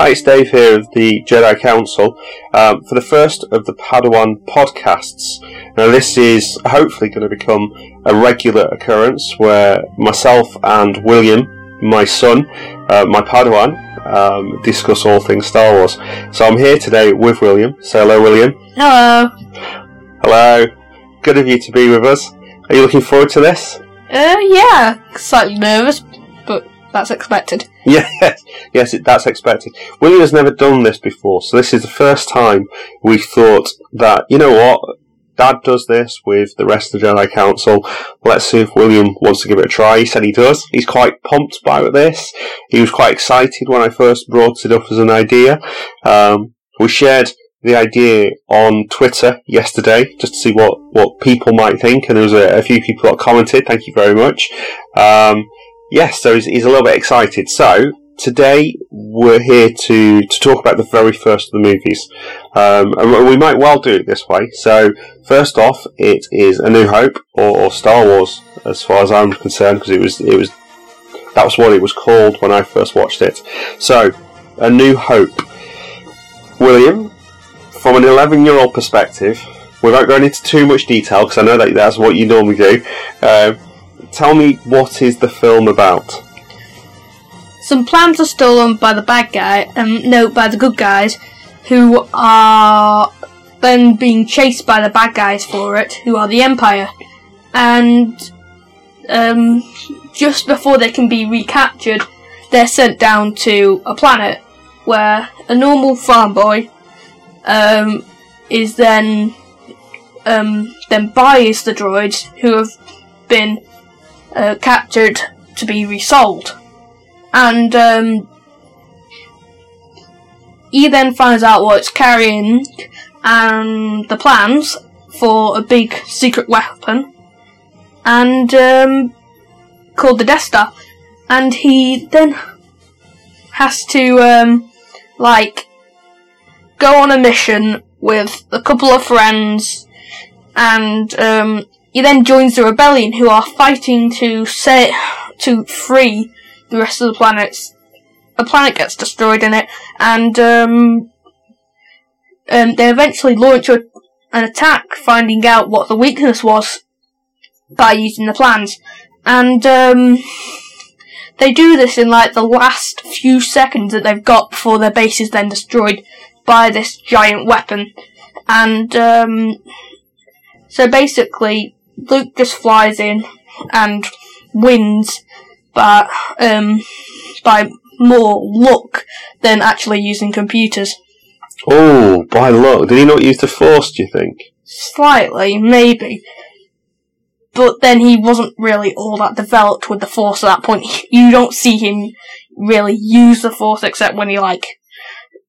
Hi, it's Dave here of the Jedi Council um, for the first of the Padawan podcasts. Now, this is hopefully going to become a regular occurrence where myself and William, my son, uh, my Padawan, um, discuss all things Star Wars. So I'm here today with William. Say hello, William. Hello. Hello. Good of you to be with us. Are you looking forward to this? Uh, yeah, slightly nervous, that's expected. Yes, yes, it, that's expected. William has never done this before, so this is the first time we thought that, you know what, Dad does this with the rest of the Jedi Council. Let's see if William wants to give it a try. He said he does. He's quite pumped by this. He was quite excited when I first brought it up as an idea. Um, we shared the idea on Twitter yesterday just to see what, what people might think, and there was a, a few people that commented. Thank you very much. Um, Yes, so he's, he's a little bit excited. So today we're here to, to talk about the very first of the movies, um, and we might well do it this way. So first off, it is A New Hope or, or Star Wars, as far as I'm concerned, because it was it was that was what it was called when I first watched it. So A New Hope, William, from an 11 year old perspective, without going into too much detail, because I know that that's what you normally do. Uh, tell me what is the film about? Some plans are stolen by the bad guy, um, no, by the good guys, who are then being chased by the bad guys for it, who are the Empire. And, um, just before they can be recaptured, they're sent down to a planet where a normal farm boy, um, is then, um, then buys the droids who have been uh, captured to be resold. And um, he then finds out what it's carrying and the plans for a big secret weapon and um, called the Death Star. And he then has to um, like go on a mission with a couple of friends and um, he then joins the rebellion, who are fighting to set to free the rest of the planets. A planet gets destroyed in it, and um, um, they eventually launch a, an attack, finding out what the weakness was by using the plans. And um, they do this in like the last few seconds that they've got before their base is then destroyed by this giant weapon. And um, so basically, Luke just flies in and wins but um, by more luck than actually using computers. Oh, by luck. Did he not use the Force, do you think? Slightly, maybe. But then he wasn't really all that developed with the Force at that point. You don't see him really use the Force except when he, like,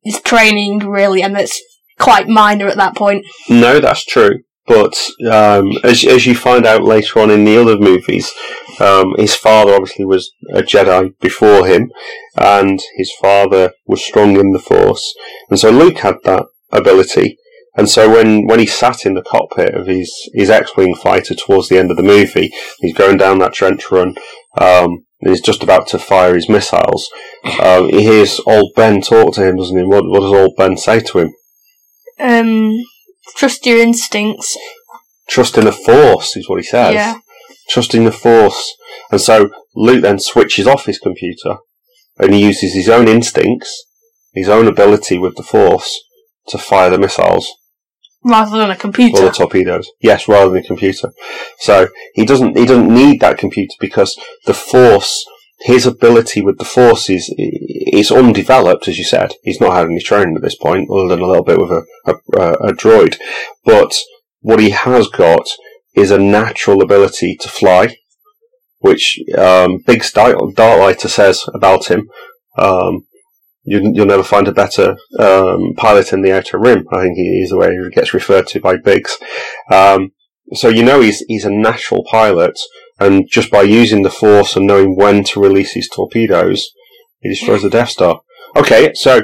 is training, really, and it's quite minor at that point. No, that's true. But um, as as you find out later on in the other movies, um, his father obviously was a Jedi before him, and his father was strong in the Force, and so Luke had that ability. And so when, when he sat in the cockpit of his, his X-wing fighter towards the end of the movie, he's going down that trench run, um, and he's just about to fire his missiles. Uh, he hears old Ben talk to him, doesn't he? What, what does old Ben say to him? Um, trust your instincts. Trust in the Force is what he says. Yeah. Trusting the Force. And so Luke then switches off his computer and he uses his own instincts, his own ability with the Force to fire the missiles Rather than a computer. or the torpedoes. Yes, rather than a computer. So he doesn't he doesn't need that computer because the Force his ability with the Force is is undeveloped, as you said. He's not had any training at this point, other than a little bit with a, a, a droid. But what he has got is a natural ability to fly, which um, Biggs Darklighter says about him. Um, you, you'll never find a better um, pilot in the Outer Rim. I think he is the way he gets referred to by Biggs. Um, so you know he's he's a natural pilot, and just by using the Force and knowing when to release his torpedoes, he destroys the Death Star. Okay, so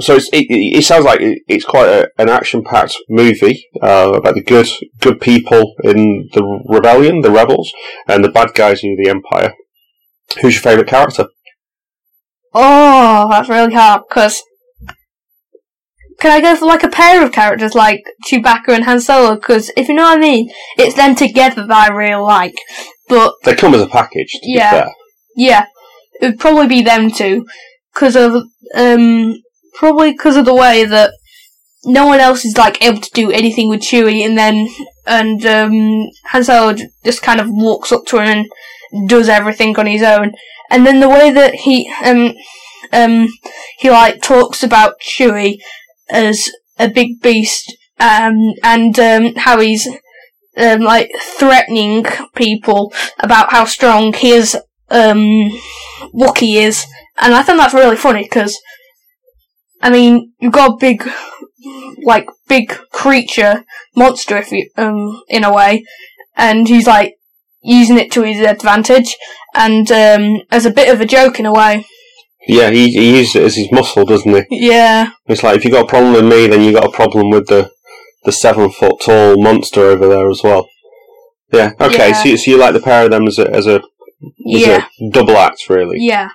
so it it sounds like it's quite a, an action-packed movie uh, about the good good people in the rebellion, the rebels, and the bad guys in the Empire. Who's your favourite character? Oh, that's really hard because can I go for like a pair of characters like Chewbacca and Han Solo? Because if you know what I mean, it's them together that I really like. But They come as a package, to Yeah. be fair. yeah, it would probably be them two because of um probably because of the way that no one else is like able to do anything with Chewie, and then and um Han Solo just kind of walks up to him and does everything on his own, and then the way that he um um he like talks about Chewie as a big beast um and um how he's um like threatening people about how strong his um Wookiee is, and I think that's really funny because I mean you've got a big like big creature monster if you um in a way, and he's like using it to his advantage and um as a bit of a joke in a way. Yeah, he, he uses it as his muscle, doesn't he? Yeah, It's like if you've got a problem with me, then you've got a problem with the the seven foot tall monster over there as well. Yeah. Okay. Yeah. So, you, so you like the pair of them as a as a, as yeah, a double act, really? yeah.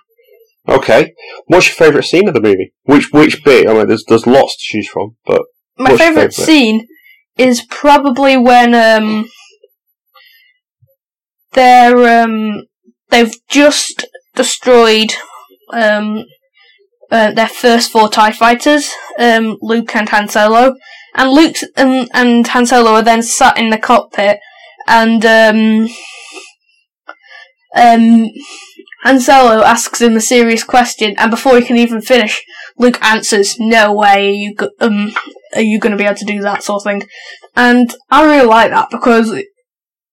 Okay. What's your favourite scene of the movie? Which which bit? I mean, there's there's lots to choose from, but My favourite scene is probably when um they're um they've just destroyed um uh, their first four Tie fighters, um Luke and Han Solo, and Luke and, and Han Solo are then sat in the cockpit, and um um Han Solo asks him a serious question, and before he can even finish, Luke answers, "No way, are you go- um are you going to be able to do that sort of thing?" And I really like that because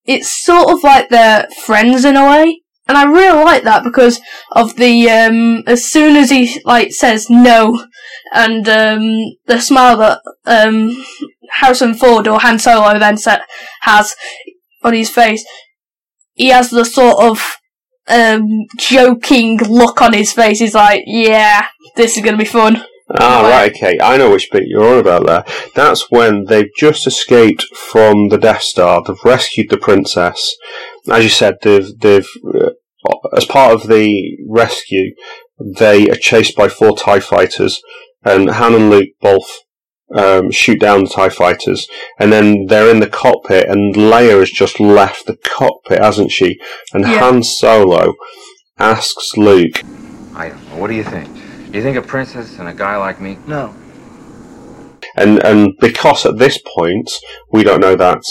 it's sort of like they're friends in a way, and I really like that because of the um as soon as he like says no, and um the smile that um Harrison Ford or Han Solo then set has on his face, he has the sort of um joking look on his face. He's like, "Yeah, this is going to be fun." ah, Right. right. Okay, I know which bit you're on about there. That's when they've just escaped from the Death Star. They've rescued the princess. As you said, they've they've uh, as part of the rescue, they are chased by four Tie fighters, and Han and Luke both um, shoot down the Tie fighters, and then they're in the cockpit, and Leia has just left the cockpit, hasn't she? And Yeah. Han Solo asks Luke, I don't know. What do you think? Do you think a princess and a guy like me? No. and and because at this point we don't know that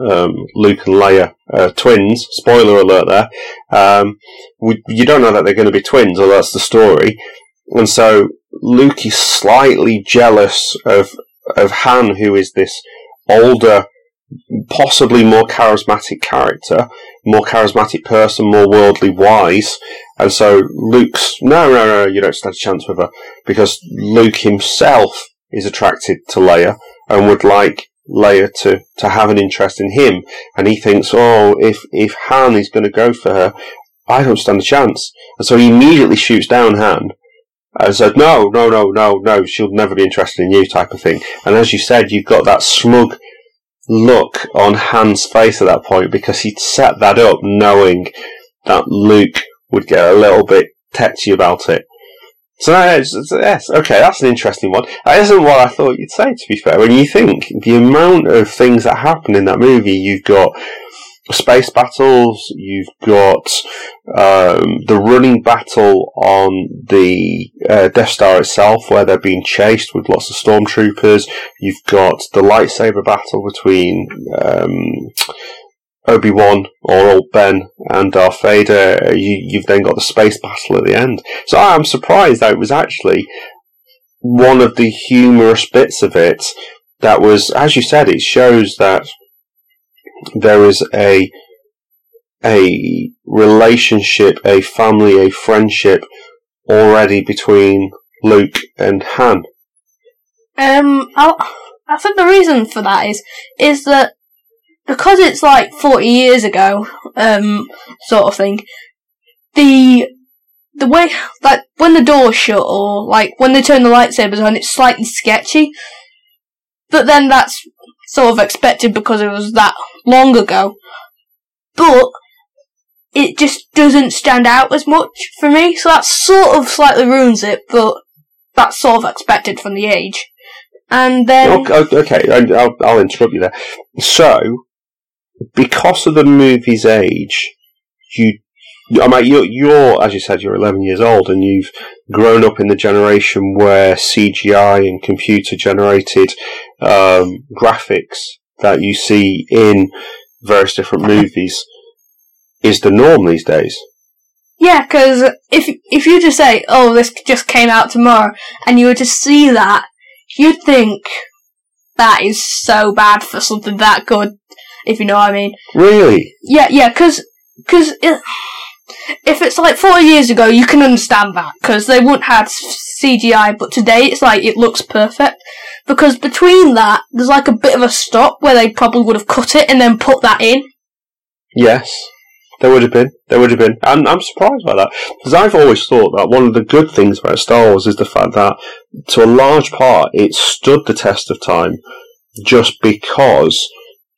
um, Luke and Leia are twins. Spoiler alert there. Um, we, you don't know that they're going to be twins, or that's the story. And so Luke is slightly jealous of of Han, who is this older, possibly more charismatic character, more charismatic person, more worldly wise. And so Luke's no, no, no, you don't stand a chance with her because Luke himself is attracted to Leia and would like Leia to, to have an interest in him. And he thinks, oh, if, if Han is going to go for her, I don't stand a chance. And so he immediately shoots down Han and said, no, no, no, no, no, she'll never be interested in you type of thing. And as you said, you've got that smug look on Han's face at that point because he'd set that up knowing that Luke would get a little bit tetchy about it. So yes, okay, that's an interesting one. That isn't what I thought you'd say, to be fair. When you think the amount of things that happen in that movie, you've got space battles, you've got um, the running battle on the uh, Death Star itself, where they're being chased with lots of stormtroopers. You've got the lightsaber battle between um, Obi Wan or Old Ben and Darth Vader. You, you've then got the space battle at the end. So I'm surprised that it was actually one of the humorous bits of it that was, as you said, it shows that there is a a relationship, a family, a friendship already between Luke and Han. Um, I, I think the reason for that is is that because it's like forty years ago, um, sort of thing. The the way like when the doors shut or like when they turn the lightsabers on, it's slightly sketchy. But then that's sort of expected because it was that long ago. But it just doesn't stand out as much for me, so that sort of slightly ruins it. But that's sort of expected from the age. And then Okay, I'll, I'll interrupt you there. So, because of the movie's age, you, I mean, you're, you're, as you said, you're 11 years old, and you've grown up in the generation where CGI and computer generated um, graphics that you see in various different movies is the norm these days. Yeah, because if if you just say, "Oh, this just came out tomorrow," and you were to see that, you'd think that is so bad for something that good. If you know what I mean. Really? Yeah, yeah, because because if it's like four years ago, you can understand that because they wouldn't have CGI, but today it's like it looks perfect. Because between that, there's like a bit of a stop where they probably would have cut it and then put that in. Yes. There would have been. There would have been. And I'm surprised by that. Because I've always thought that one of the good things about Star Wars is the fact that, to a large part, it stood the test of time just because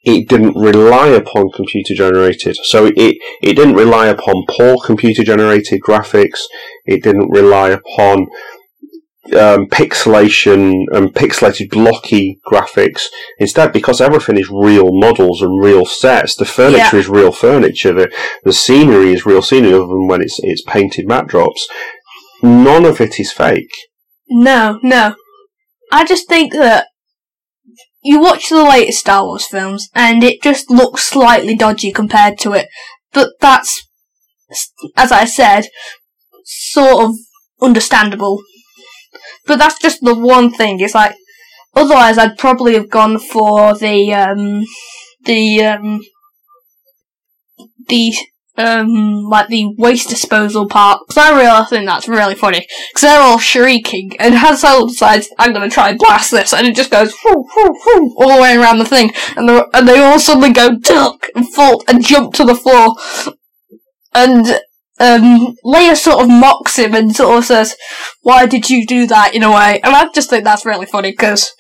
it didn't rely upon computer generated. So it, it didn't rely upon poor computer generated graphics. It didn't rely upon um, pixelation and pixelated blocky graphics. Instead, because everything is real models and real sets, the furniture Yeah. is real furniture. The the scenery is real scenery, other than when it's it's painted matte drops. None of it is fake. No, no. I just think that you watch the latest Star Wars films and it just looks slightly dodgy compared to it. But that's, as I said, sort of understandable. But that's just the one thing. It's like, otherwise I'd probably have gone for the, um, the, um, the, um, like the waste disposal part. Because I really think that's really funny. Because they're all shrieking, and Han Solo decides, I'm gonna try and blast this, and it just goes whoo, whoo, whoo, all the way around the thing, and, and they all suddenly go duck and fall and jump to the floor. And um, Leia sort of mocks him and sort of says, Why did you do that, in a way? And I just think that's really funny, because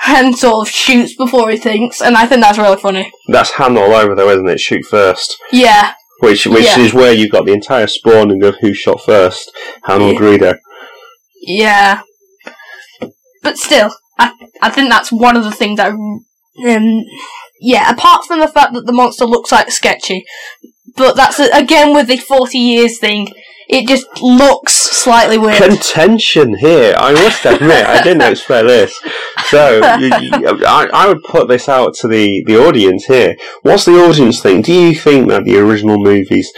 Han sort of shoots before he thinks, and I think that's really funny. That's Han all over, though, isn't it? Shoot first, Yeah, which which Yeah. is where you've got the entire spawning of who shot first, Han or. Greedo. Yeah. But still, I I think that's one of the things that um yeah, apart from the fact that the monster looks like sketchy, but that's again with the 40 years thing, it just looks slightly weird. Contention here. I must admit, I didn't expect this. So, you, you- I, I would put this out to the, the audience here. What's the audience think? Do you think that the original movies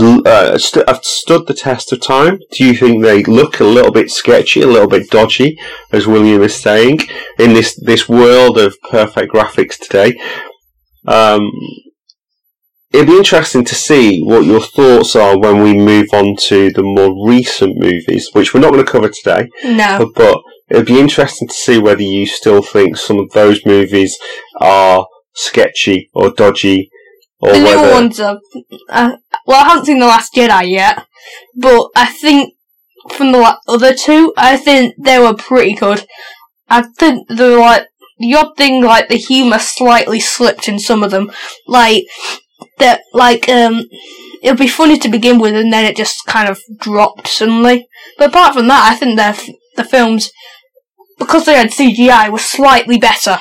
uh, st- have stood the test of time? Do you think they look a little bit sketchy, a little bit dodgy, as William is saying, in this, this world of perfect graphics today? Um, it'd be interesting to see what your thoughts are when we move on to the more recent movies, which we're not going to cover today. no. But it'd be interesting to see whether you still think some of those movies are sketchy or dodgy, or The whether newer ones are. Uh, well, I haven't seen The Last Jedi yet, but I think from the la- other two, I think they were pretty good. I think they were like the odd thing, like the humor slightly slipped in some of them, like that, like um, it'll be funny to begin with, and then it just kind of dropped suddenly. But apart from that, I think the the films. Because they had CGI, were slightly better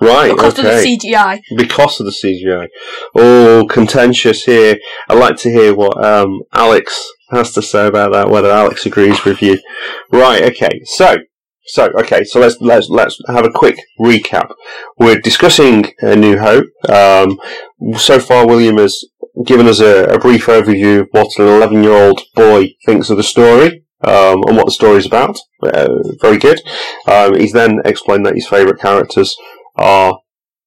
right, because okay, of the CGI. because of the CGI. Oh, contentious here. I'd like to hear what um, Alex has to say about that. Whether Alex agrees with you. Right. Okay. So. So okay, so let's let's let's have a quick recap. We're discussing A New Hope. Um, so far, William has given us a, a brief overview of what an 11 year old boy thinks of the story um, and what the story is about. Uh, very good. Um, he's then explained that his favourite characters are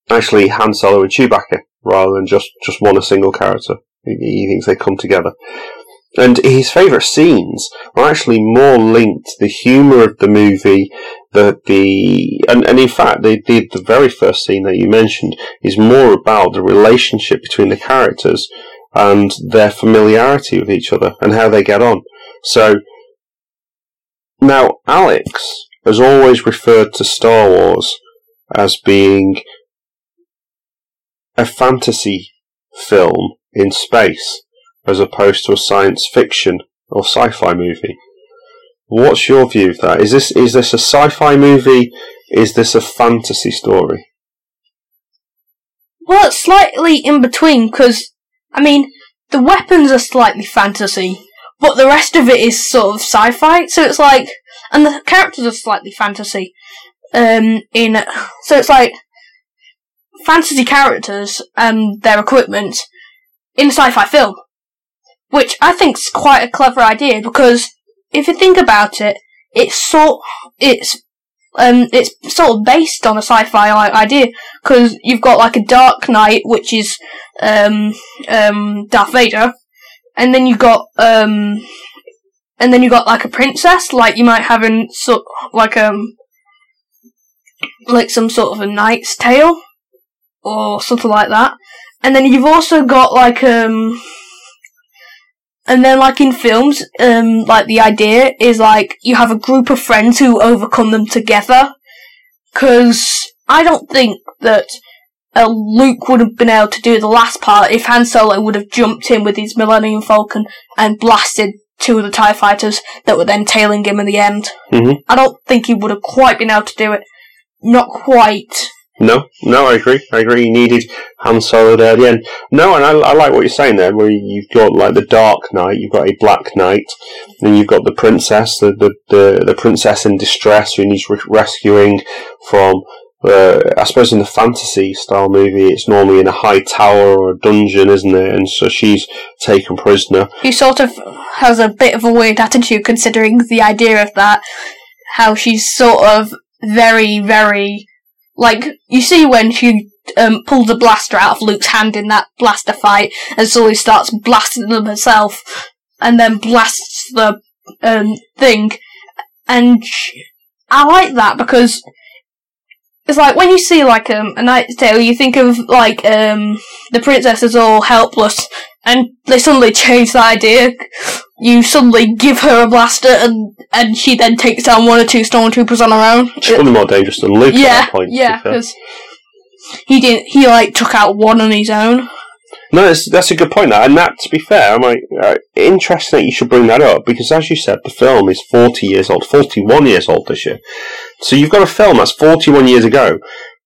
actually Han Solo and Chewbacca rather than just, just one a single character. He, he thinks they come together. And his favourite scenes are actually more linked to the humour of the movie, the the and, and in fact the, the the very first scene that you mentioned is more about the relationship between the characters and their familiarity with each other and how they get on. So now Alex has always referred to Star Wars as being a fantasy film in space as opposed to a science fiction or sci-fi movie. What's your view of that? Is this is this a sci-fi movie is this a fantasy story? Well, it's slightly in between because I mean the weapons are slightly fantasy, but the rest of it is sort of sci-fi. So it's like, and the characters are slightly fantasy. Um, in so it's like fantasy characters and their equipment in sci-fi film, which I think is quite a clever idea because if you think about it, it's sort it's um it's sort of based on a sci-fi idea because you've got like a Dark Knight, which is um um Darth Vader, and then you got um and then you got like a princess, like you might have in sort like um like some sort of a Knight's Tale or something like that, and then you've also got like um and then, like in films, um, like the idea is like you have a group of friends who overcome them together. Because I don't think that uh, Luke would have been able to do the last part if Han Solo would have jumped in with his Millennium Falcon and blasted two of the TIE fighters that were then tailing him in the end. Mhm. I don't think he would have quite been able to do it. Not quite. No, no, I agree. I agree. You needed Han Solo there at the end. No, and I, I like what you're saying there, where you've got like the Dark Knight, you've got a Black Knight, then you've got the princess, the the, the, the princess in distress who needs re- rescuing from. Uh, I suppose in the fantasy style movie, it's normally in a high tower or a dungeon, isn't it? And so she's taken prisoner. He sort of has a bit of a weird attitude considering the idea of that. How she's sort of very, very like you see when she um, pulls a blaster out of Luke's hand in that blaster fight, and slowly starts blasting them herself, and then blasts the um, thing. And sh- I like that because it's like when you see like um, a Knight's Tale, you think of like um, the princess is all helpless, and they suddenly change the idea. You suddenly give her a blaster, and and she then takes down one or two stormtroopers on her own. She's probably more dangerous than Luke at yeah, that point. yeah, because he didn't. He like took out one on his own. No, that's, that's a good point. That and that, to be fair, I'm like uh, interesting that you should bring that up because, as you said, the film is 40 years old, 41 years old this year. So you've got a film that's 41 years ago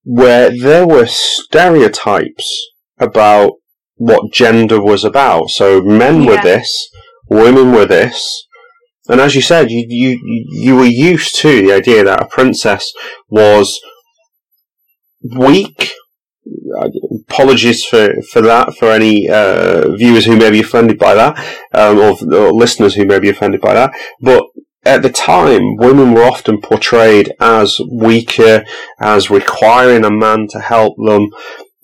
where there were stereotypes about what gender was about. So men were this, women were this. And as you said, you, you you were used to the idea that a princess was weak, apologies for, for that for any uh, viewers who may be offended by that um, or, or listeners who may be offended by that but at the time women were often portrayed as weaker as requiring a man to help them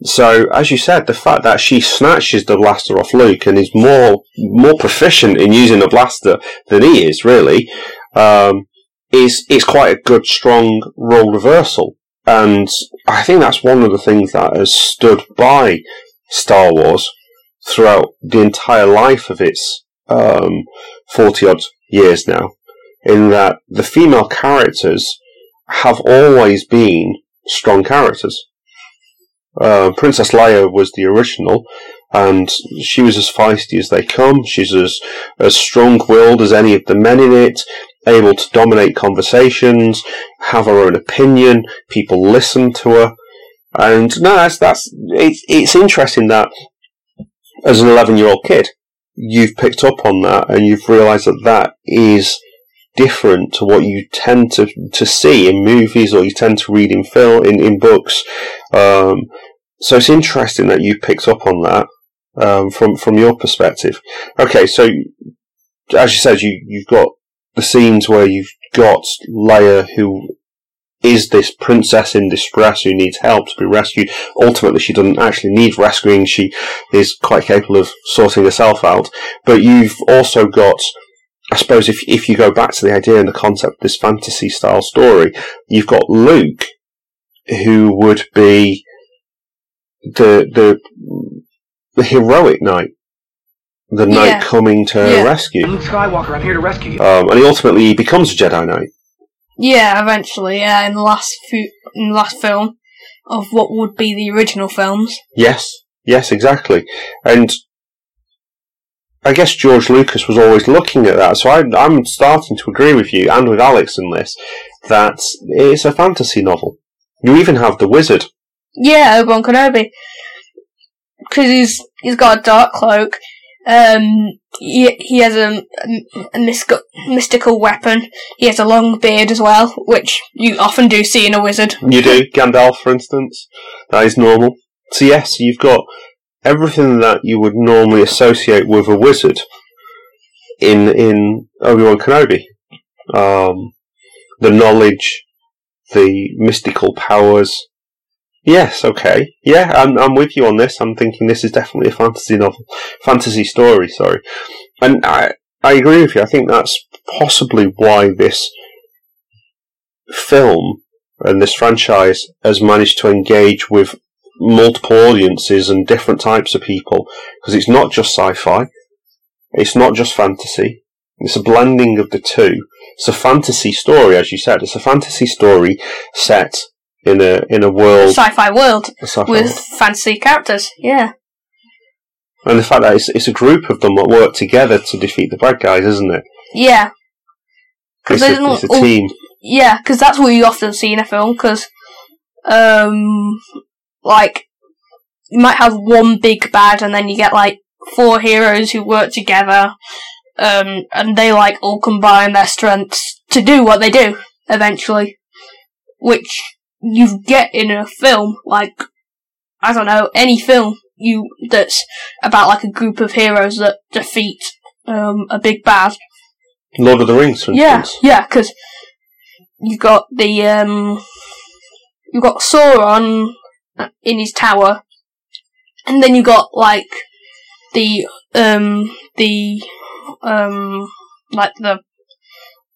so as you said the fact that she snatches the blaster off Luke and is more more proficient in using the blaster than he is really um, is is quite a good strong role reversal and I think that's one of the things that has stood by Star Wars throughout the entire life of its um, 40 odd years now, in that the female characters have always been strong characters. Uh, Princess Leia was the original, and she was as feisty as they come. She's as, as strong willed as any of the men in it, able to dominate conversations, have her own opinion, people listen to her. And no, that's, that's, it's, it's interesting that as an 11 year old kid, you've picked up on that and you've realised that that is different to what you tend to, to see in movies or you tend to read in film, in, in books. Um, so it's interesting that you picked up on that, um, from, from your perspective. Okay, so as you said, you, you've got the scenes where you've got Leia who is this princess in distress who needs help to be rescued. Ultimately, she doesn't actually need rescuing. She is quite capable of sorting herself out. But you've also got, I suppose, if if you go back to the idea and the concept of this fantasy style story, you've got Luke, who would be the the the heroic knight, the knight Yeah. coming to Yeah. rescue. Luke Skywalker, I'm here to rescue you. Um, and he ultimately becomes a Jedi Knight. Yeah, eventually. Yeah, in the last few, in the last film of what would be the original films. Yes, yes, exactly. And I guess George Lucas was always looking at that. So I, I'm starting to agree with you and with Alex in this that it's a fantasy novel. You even have the wizard. Yeah, Obi Wan Kenobi, because he's he's got a dark cloak. Um, he he has a, a mystical, mystical weapon. He has a long beard as well, which you often do see in a wizard. You do Gandalf, for instance. That is normal. So yes, you've got everything that you would normally associate with a wizard in in Obi Wan Kenobi. Um, the knowledge, the mystical powers. Yes, okay, yeah, I'm I'm with you on this. I'm thinking this is definitely a fantasy novel, fantasy story. Sorry, and I I agree with you. I think that's possibly why this film and this franchise has managed to engage with multiple audiences and different types of people because it's not just sci-fi, it's not just fantasy. It's a blending of the two. It's a fantasy story, as you said. It's a fantasy story set in a in a world, Sci-fi world a sci-fi with world. fantasy characters. Yeah, and the fact that it's, it's a group of them that work together to defeat the bad guys, isn't it? yeah, It's a, not it's a all- team. yeah. Because that's what you often see in a film. Because, um, like you might have one big bad, and then you get like four heroes who work together, um, and they like all combine their strengths to do what they do eventually, which you get in a film like I don't know any film you that's about like a group of heroes that defeat um, a big bad. Lord of the Rings, for Yeah, instance. yeah, because you got the um, you got Sauron in his tower, and then you got like the um the um like the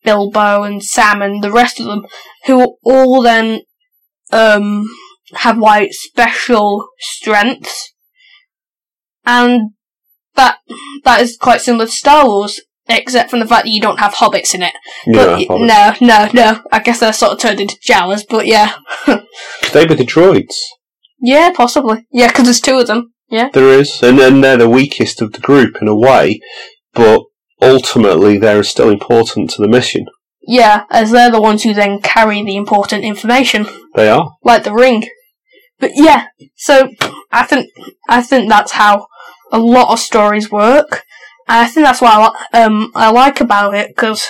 Bilbo and Sam and the rest of them, who all then um have like special strengths, and that that is quite similar to Star Wars, except from the fact that you don't have hobbits in it. You But no, no, no. I guess they're sort of turned into Jawas, but yeah. Could They were the droids. Yeah, possibly. Yeah, because there's two of them. Yeah. There is, and then they're the weakest of the group in a way, but ultimately they're still important to the mission. Yeah, as they're the ones who then carry the important information, They are. like the ring. But yeah, so I think I think that's how a lot of stories work. And I think that's what I, um, I like about it because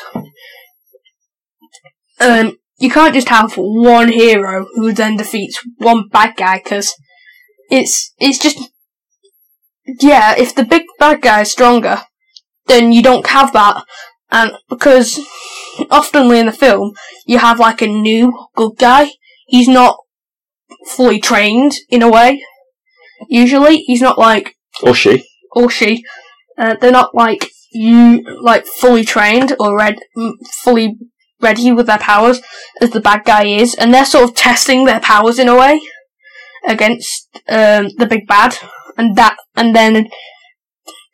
um, you can't just have one hero who then defeats one bad guy because it's it's just yeah. If the big bad guy is stronger, then you don't have that, and because oftenly in the film you have like a new good guy. He's not fully trained in a way. Usually, he's not like Or she. or she. Uh, they're not like you like fully trained or red, fully ready with their powers as the bad guy is, and they're sort of testing their powers in a way against um, the big bad, and that, and then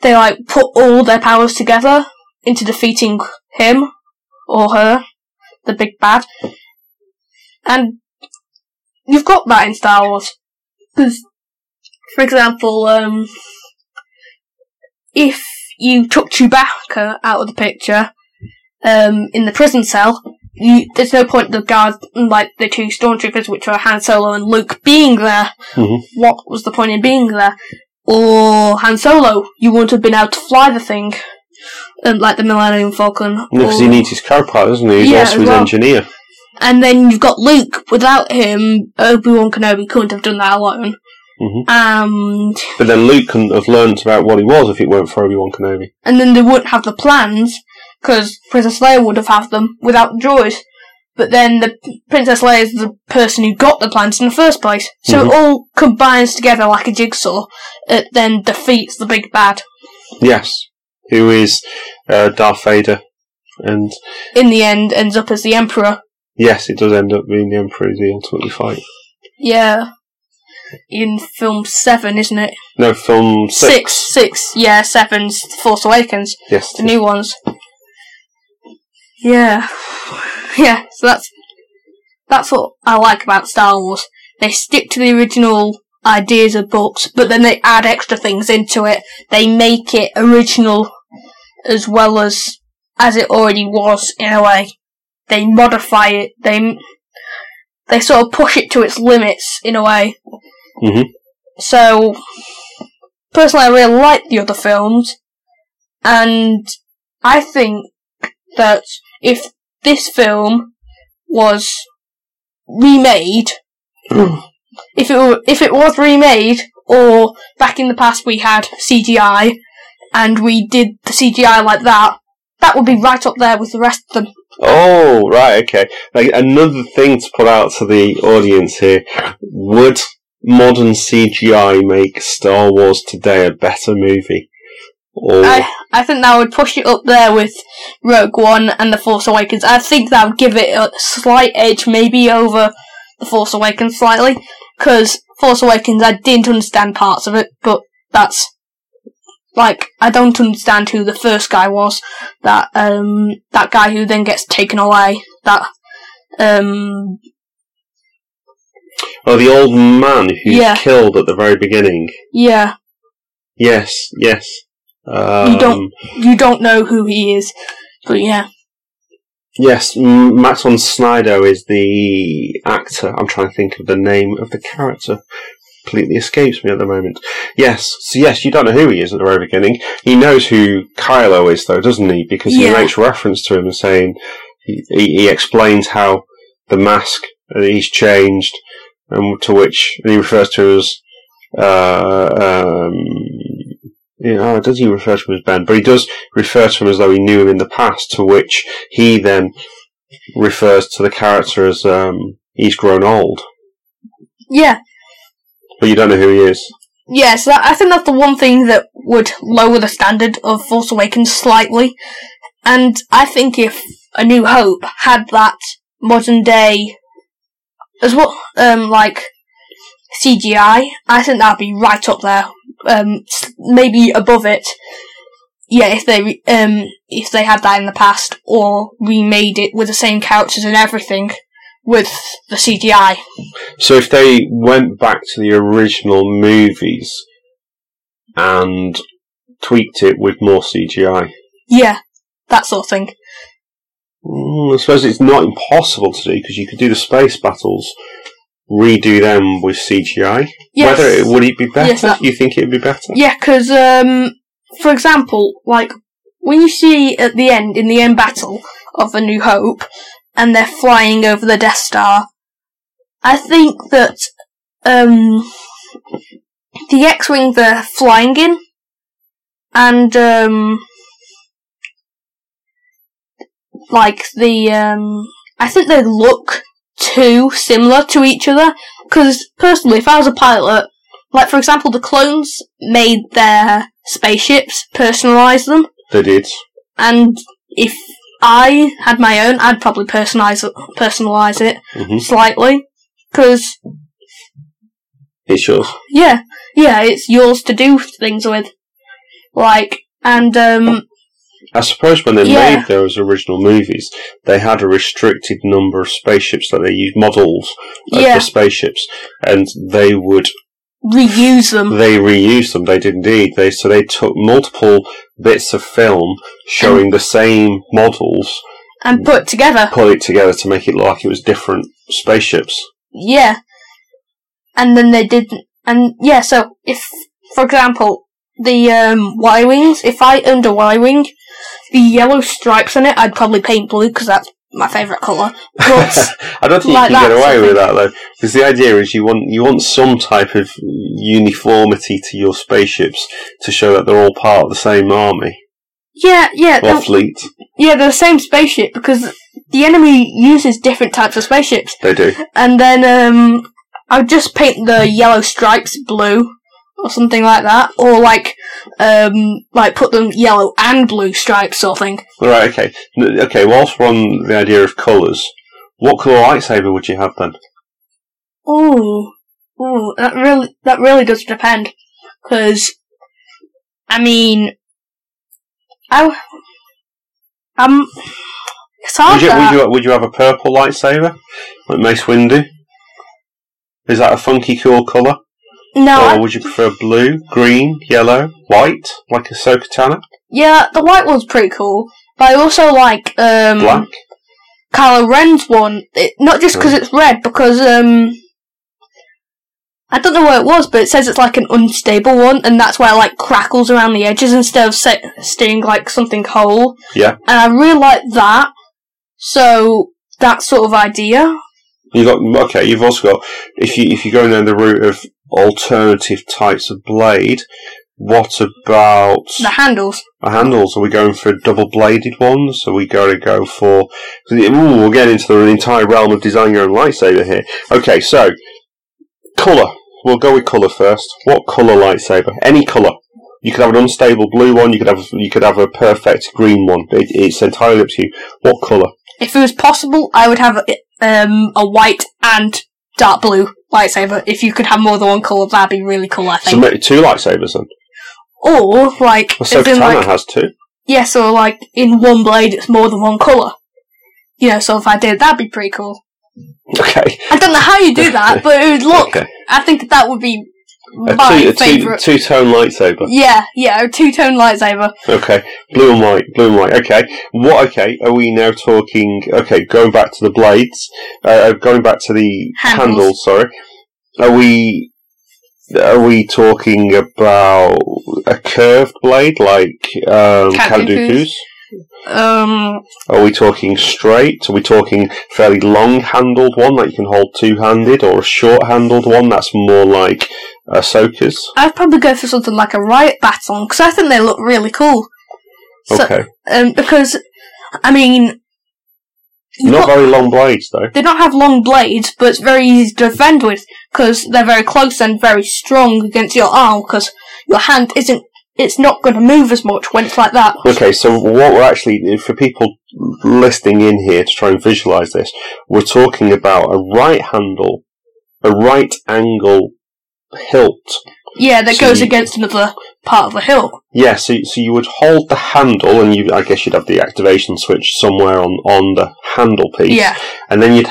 they like put all their powers together into defeating him or her, the big bad, and you've got that in Star Wars because, for example, um, if you took Chewbacca out of the picture um, in the prison cell, you, there's no point the guard, like the two stormtroopers, which are Han Solo and Luke, being there. Mhm. What was the point in being there? Or Han Solo, you wouldn't have been able to fly the thing, um, like the Millennium Falcon. Because he needs his co-pilot, doesn't he? He's Yeah, also his well. engineer. and then you've got Luke. Without him, Obi Wan Kenobi couldn't have done that alone. Mhm. And But then Luke couldn't have learnt about what he was if it weren't for Obi-Wan Kenobi. and then they wouldn't have the plans because Princess Leia would have had them without the droids. But then the Princess Leia is the person who got the plans in the first place, so Mhm. it all combines together like a jigsaw. It then defeats the big bad. Yes. Who is uh, Darth Vader. And In the end, ends up as the Emperor. yes, it does end up being the Emperor who ultimately fight. Yeah, in film seven, isn't it? No, film six. Six, six. Yeah, seven's Force Awakens. Yes. the new ones. Yeah, yeah. So that's that's what I like about Star Wars. They stick to the original ideas of books, but then they add extra things into it. They make it original as well as as it already was in a way. they modify it. They they sort of push it to its limits in a way. Mhm. So personally, I really like the other films, and I think that if this film was remade, if it were, if it was remade, or back in the past we had CGI, and we did the CGI like that, that would be right up there with the rest of them. Oh, right, okay. Like another thing to put out to the audience here: Would modern CGI make Star Wars today a better movie? Or I I think that would push it up there with Rogue One and The Force Awakens. I think that would give it a slight edge, maybe over The Force Awakens slightly, because Force Awakens I didn't understand parts of it, but that's like I don't understand who the first guy was. That um that guy who then gets taken away. That um oh, the old man who's Yeah. killed at the very beginning. yeah Yes, yes. Um, You don't- you don't know who he is, but yeah Yes, Max von Sydow is the actor. I'm trying to think of the name of the character. Completely escapes me at the moment. Yes, so yes, you don't know who he is at the very beginning. He knows who Kylo is, though, doesn't he? Because he Yeah. makes reference to him and saying he, he, he explains how the mask uh, he's changed, and to which he refers to as uh, um, yeah, oh, does he refer to him as Ben? But he does refer to him as though he knew him in the past, to which he then refers to the character as um, he's grown old. yeah But you don't know who he is. Yes, that, I think that's the one thing that would lower the standard of Force Awakens slightly. And I think if A New Hope had that modern day, as well, um, like CGI, I think that'd be right up there. Um, maybe above it. Yeah, if they um if they had that in the past or remade it with the same characters and everything with the CGI. So if they went back to the original movies and tweaked it with more CGI, Yeah, that sort of thing. mm, I suppose it's not impossible to do because you could do the space battles, redo them with CGI. Yes. Whether it, would it be better? Yes, that- you think it would be better? Yeah, because, um, for example, like, when you see at the end, in the end battle of A New Hope, and they're flying over the Death Star, I think that, um, the X-Wing they're flying in, and, um, like, the, um, I think they look too similar to each other, because, personally, if I was a pilot, like, for example, the clones made their spaceships, personalised them, They did. and if I had my own, I'd probably personalise it, personalise it hmm slightly, because It's yours. yeah, yeah, it's yours to do things with, like, and um, I suppose when they Yeah. made those original movies, they had a restricted number of spaceships that they used models of Yeah. the spaceships, and they would reuse them. they reused them. They did indeed. They so they took multiple bits of film showing the same models, and put together. put it together to make it look like it was different spaceships. Yeah. And then they didn't. And yeah, so if, for example, the um, Y Wings, if I owned a Y Wing, the yellow stripes on it, I'd probably paint blue because that's my favourite colour. I don't think Like you can that get away with that though, because the idea is you want you want some type of uniformity to your spaceships to show that they're all part of the same army yeah, yeah, or fleet. yeah, they're the same spaceship because the enemy uses different types of spaceships. They do. And then um, I would just paint the yellow stripes blue or something like that, or like um, like put them yellow and blue stripes sort of thing. All right. Okay. Okay. Whilst we're on the idea of colours, what colour lightsaber would you have then? Ooh, ooh, that really that really does depend, because I mean, I um, it's hard. Would you, would you would you have a purple lightsaber like Mace Windu? Is that a funky, cool colour? No, or I- would you prefer blue, green, yellow, white, like Ahsoka Tano? yeah, the white one's pretty cool, but I also like um, Black? Kylo Ren's one, it, not just because it's red, because um, I don't know what it was, but it says it's like an unstable one, and that's why it like crackles around the edges instead of sa- staying like something whole. Yeah. And I really like that. So that sort of idea. You got okay. You've also got if you if you're going down the route of alternative types of blade. What about The handles. the handles? Are we going for double bladed ones? Are we going to go for? Ooh, we'll get into the entire realm of designing your own lightsaber here. Okay, so color. We'll go with color first. What color lightsaber? Any color. You could have an unstable blue one. You could have you could have a perfect green one. It, it's entirely up to you. What color? If it was possible, I would have um, a white and dark blue lightsaber. If you could have more than one color, that'd be really cool. I think. So maybe two lightsabers then. or like, Well, so in, Katana like has two. yeah, so like in one blade, it's more than one color. You know, so if I did, that'd be pretty cool. Okay. I don't know how you do that, but it would look. Okay. I think that would be A my two, a two, favorite. two tone lightsaber. Yeah, yeah, a two tone lightsaber. Okay, blue and white, blue and white. Okay, what? Okay, are we now talking? Okay, going back to the blades, uh, going back to the Handles. handles. Sorry, are we? Are we talking about a curved blade like um, Count Dooku's? Um, Are we talking straight? Are we talking fairly long-handled one that you can hold two-handed, or a short-handled one that's more like a Ahsoka's? I'd probably go for something like a riot baton because I think they look really cool. So, Okay, um, because I mean, not got- very long blades though. they don't have long blades, but it's very easy to defend with because they're very close and very strong against your arm because your hand isn't. It's not going to move as much when it's like that. Okay, so what we're actually, for people listening in here to try and visualize this, we're talking about a right handle, a right angle hilt. Yeah, that So goes you- against another part of the hill. Yeah, so, so you would hold the handle, and you, I guess you'd have the activation switch somewhere on, on the handle piece. Yeah, And then you'd,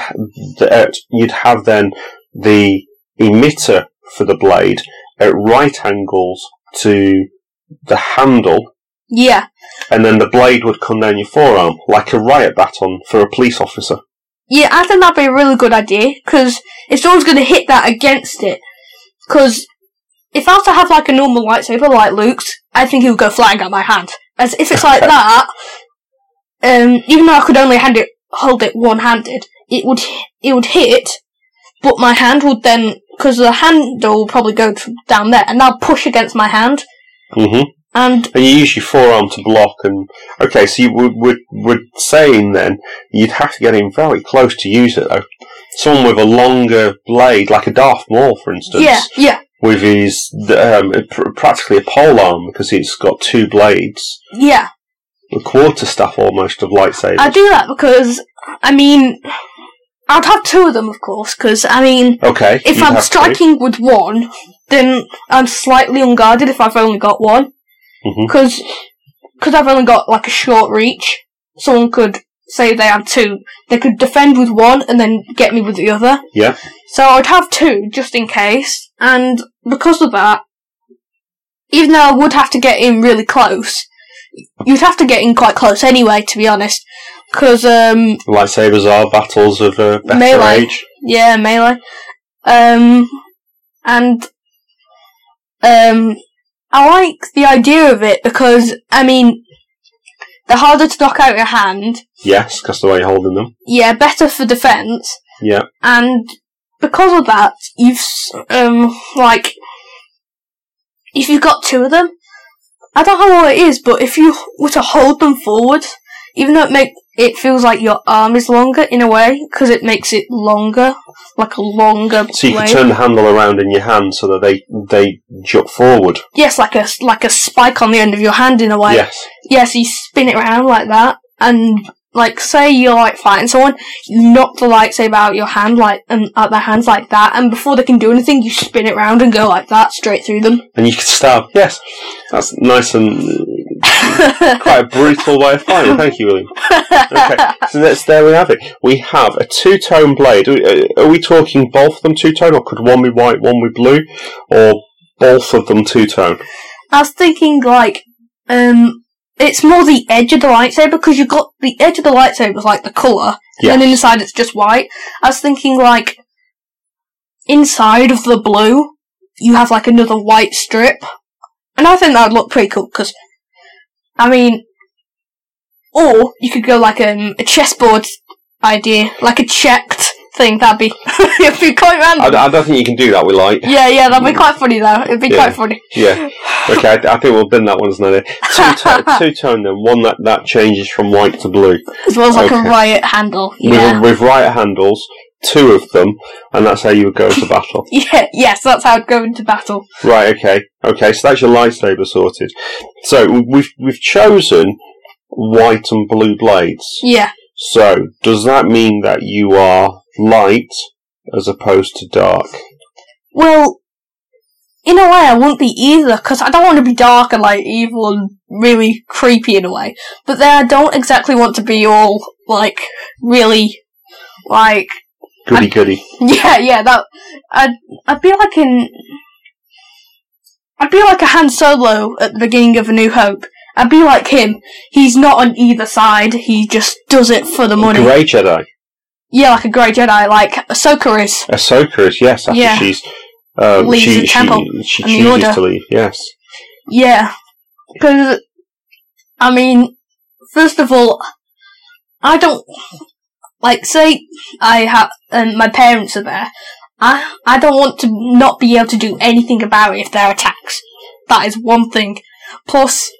the, uh, you'd have then the emitter for the blade at right angles to the handle, yeah, and then the blade would come down your forearm, like a riot baton for a police officer. yeah. I think that'd be a really good idea because it's always going to hit that against it. Because if I was to have like a normal lightsaber like Luke's, I think he would go flying out my hand. As if it's like that, um, even though I could only hand it, hold it one-handed, it would it would hit, but my hand would then because the handle will probably go down there, and that'll push against my hand, hmm and And you use your forearm to block. And okay, so you would would would saying then you'd have to get in very close to use it though. Someone with a longer blade, like a Darth Maul, for instance, yeah, yeah, with his um, practically a pole arm because it's got two blades, yeah. a quarter staff almost of lightsabers. I do that because I mean, I'd have two of them, of course, because I mean. okay, If I'm have to. striking with one, then I'm slightly unguarded if I've only got one. Because I've only got like a short reach, someone could say they have two. They could defend with one and then get me with the other. Yeah. So I'd have two just in case. And because of that, even though I would have to get in really close, you'd have to get in quite close anyway, to be honest. Because um, Lightsabers are battles of a better Melee. age. yeah, melee. Um, and um, I like the idea of it because I mean, they're harder to knock out your hand. Yes, because the way you're holding them. Yeah, better for defense, Yeah. and because of that, you've um like if you've got two of them, I don't know what it is, but if you were to hold them forward, even though it make it feels like your arm is longer in a way because it makes it longer, like a longer So you blade. can turn the handle around in your hand so that they they jut forward. Yes, like a like a spike on the end of your hand in a way. yes. Yes, you spin it around like that, and like say you're like fighting someone, you knock the lightsaber out your hand like and out their hands like that, and before they can do anything, you spin it around and go like that straight through them. And you can stab. Yes. That's nice and quite a brutal way of fighting. Thank you, William. Okay, so that's there we have it. We have a two-tone blade. Are we talking both of them two-tone, or could one be white, one be blue, or both of them two-tone? I was thinking like, um, it's more the edge of the lightsaber because you've got the edge of the lightsaber is like the color, Yeah. and then inside it's just white. I was thinking like inside of the blue, you have like another white strip, and I think that would look pretty cool because, I mean, or you could go like um, a chessboard idea, like a checked thing. That'd be it'd be quite random. I don't think you can do that with light. yeah, yeah, that'd be quite funny though. It'd be Yeah. quite funny. Yeah. Okay, I, I think we'll bin that one as another. Two, to- two tone then. One that, that changes from white to blue. As well as like a riot handle. Yeah. With, with right handles, two of them, and that's how you would go into battle. Yeah, yes, that's how I'd go into battle. Right, okay. Okay, so that's your lightsaber sorted. So we've we've chosen white and blue blades. Yeah. So does that mean that you are light as opposed to dark? Well, in a way, I wouldn't be either, because I don't want to be dark and, like, evil and really creepy in a way. But then I don't exactly want to be all, like, really, like, Goody goody. yeah, yeah, that, I'd, I'd be like in, I'd be like a Han Solo at the beginning of A New Hope. I'd be like him. He's not on either side, he just does it for the money. A grey Jedi. Yeah, like a Grey Jedi, like Ahsoka is. Ahsoka is yes after Yeah. she's um, Leaves she, the temple she, she and the chooses order. to leave. Yes. Yeah, because I mean, first of all, I don't like say I have and my parents are there. I I don't want to not be able to do anything about it if there are attacks. That is one thing. Plus,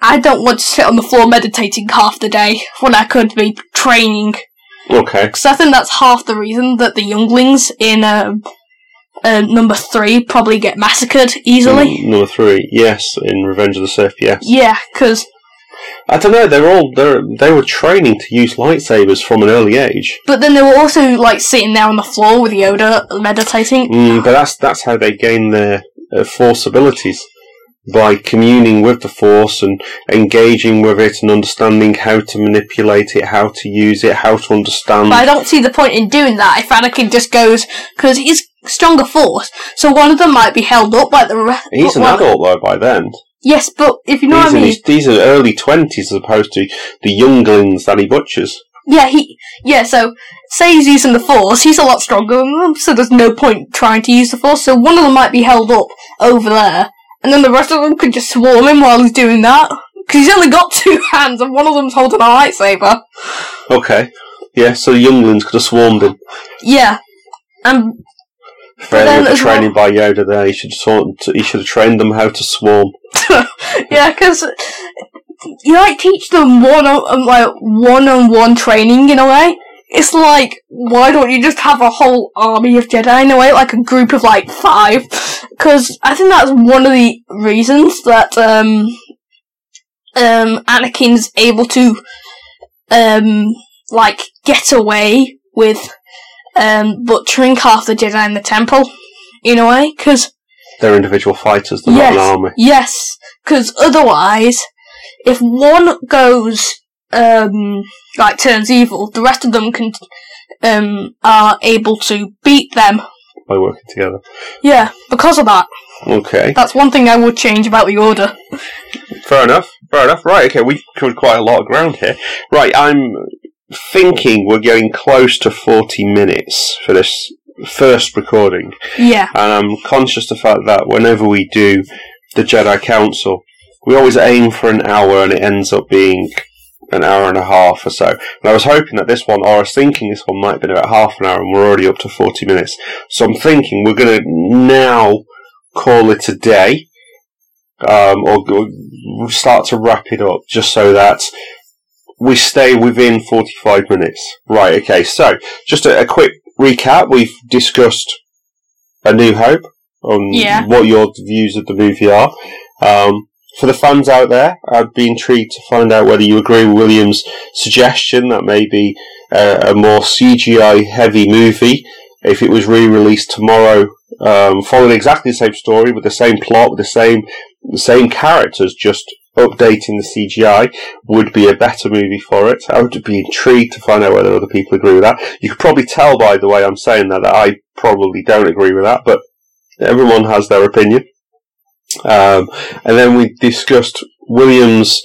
I don't want to sit on the floor meditating half the day when I could be training. Okay. Because I think that's half the reason that the younglings in um, uh, number three probably get massacred easily. Mm, number three. Yes, in Revenge of the Sith. Yes. Yeah, because I don't know. They're all they they were training to use lightsabers from an early age. But then they were also like sitting there on the floor with Yoda meditating. Mm, but that's that's how they gain their uh, force abilities by communing with the force and engaging with it and understanding how to manipulate it, how to use it, how to understand. But I don't see the point in doing that if Anakin just goes because he's stronger force. So one of them might be held up by the rest. He's an adult though by then. Yes, but if you know He's what I mean. his, these are early twenties as opposed to the younglings that he butchers. Yeah, he. Yeah, so say he's using the force, he's a lot stronger than them, so there's no point trying to use the force. So one of them might be held up over there, and then the rest of them could just swarm him while he's doing that. Because he's only got two hands, and one of them's holding a lightsaber. Okay. Yeah, so the younglings could have swarmed him. Yeah. Um, Then the as well- training by Yoda there. He should sort he should have trained them how to swarm. yeah, because you like teach them one on um, like one on one training in a way. It's like why don't you just have a whole army of Jedi in a way, like a group of like five? Because I think that's one of the reasons that um um Anakin's able to um like get away with um butchering half the Jedi in the temple in a way because They're individual fighters, they're not an army. Yes, because otherwise, if one goes um like turns evil, the rest of them can um are able to beat them. by working together. Yeah, because of that. Okay. That's one thing I would change about the order. Fair enough. Fair enough. Right, okay, we've covered quite a lot of ground here. Right, I'm thinking we're getting close to 40 minutes for this first recording. Yeah. And I'm conscious of the fact that whenever we do the Jedi Council, we always aim for an hour and it ends up being an hour and a half or so. And I was hoping that this one, or I was thinking this one might have been about half an hour and we're already up to 40 minutes. So I'm thinking we're going to now call it a day, um, or go, start to wrap it up just so that we stay within 45 minutes. Right, okay, so just a, a quick recap. We've discussed A New Hope on Yeah. what your views of the movie are. Um, for the fans out there, I'd be intrigued to find out whether you agree with William's suggestion that maybe uh, a more CGI heavy movie, if it was re-released tomorrow, um, following exactly the same story with the same plot, with the same the same characters, just updating the CGI, would be a better movie for it. I would be intrigued to find out whether other people agree with that. You could probably tell by the way I'm saying that that I probably don't agree with that, but everyone has their opinion. Um, and then we discussed William's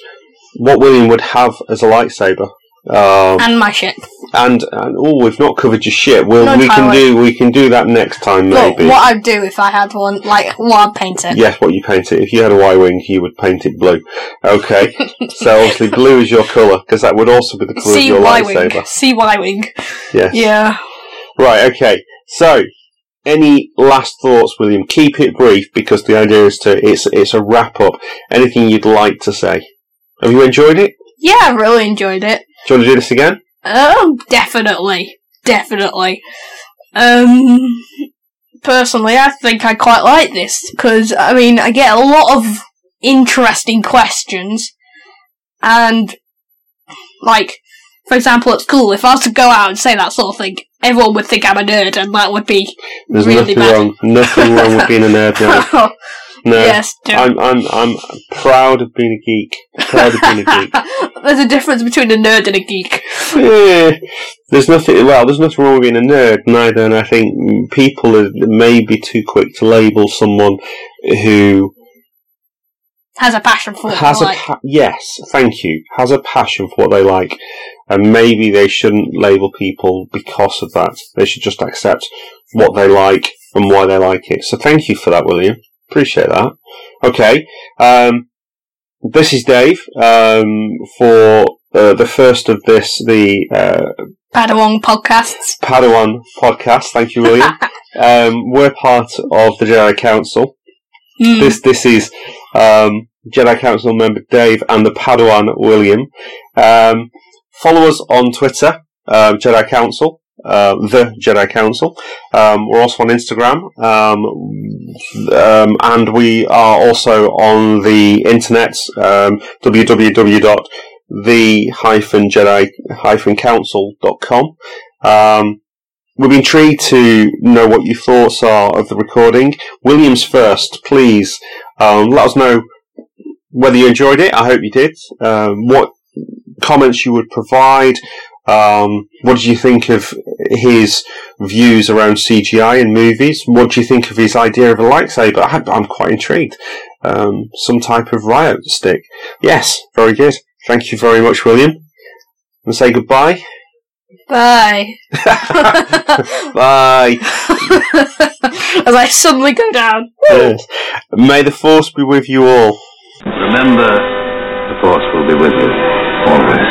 what William would have as a lightsaber. Um, And my ship. And and oh, we've not covered your shit. Well, No, we can do we can do that next time maybe. what I'd do if I had one, like, what I'd paint it. Yes, what you paint it. If you had a Y wing, you would paint it blue. Okay, so obviously blue is your colour because that would also be the colour of your Y wing. lightsaber. See Y wing. Yes. Yeah. Right. Okay. So, any last thoughts, William? Keep it brief because the idea is to it's it's a wrap up. Anything you'd like to say? Have you enjoyed it? Yeah, I really enjoyed it. Do you want to do this again? Oh, definitely. Definitely. Um, personally, I think I quite like this, because, I mean, I get a lot of interesting questions, and, like, for example, at school, if I was to go out and say that sort of thing, everyone would think I'm a nerd, and that would be There's really nothing bad. wrong. Nothing wrong with being a nerd. no. yes, do. I'm I'm I'm proud of being a geek. Proud of being a geek. There's a difference between a nerd and a geek. Eh, there's nothing. Well, there's nothing wrong with being a nerd neither, and I think people are maybe too quick to label someone who Has a passion for what has they a like. pa- yes, thank you, has a passion for what they like, and maybe they shouldn't label people because of that. They should just accept what they like and why they like it. So thank you for that, William. Appreciate that. Okay, um, this is Dave um, for uh, the first of this, the uh, Padawan podcasts. Padawan podcast. Thank you, William. um, we're part of the Jedi Council. Hmm. This this is um, Jedi Council member Dave and the Padawan William. Um, follow us on Twitter, um, Jedi Council, uh, the Jedi Council. Um, we're also on Instagram, um, um, and we are also on the internet, um, www.the-jedi-council.com. Um, We'd be intrigued to know what your thoughts are of the recording. Williams first, please. Um, let us know whether you enjoyed it. I hope you did. Um, what comments you would provide. Um, what did you think of his views around CGI in movies? What do you think of his idea of a lightsaber? I, I'm quite intrigued. Um, some type of riot stick. Yes, very good. Thank you very much, William. And say goodbye. Bye. Bye. As I suddenly go down. Yes. May the force be with you all. Remember, the Force will be with you always.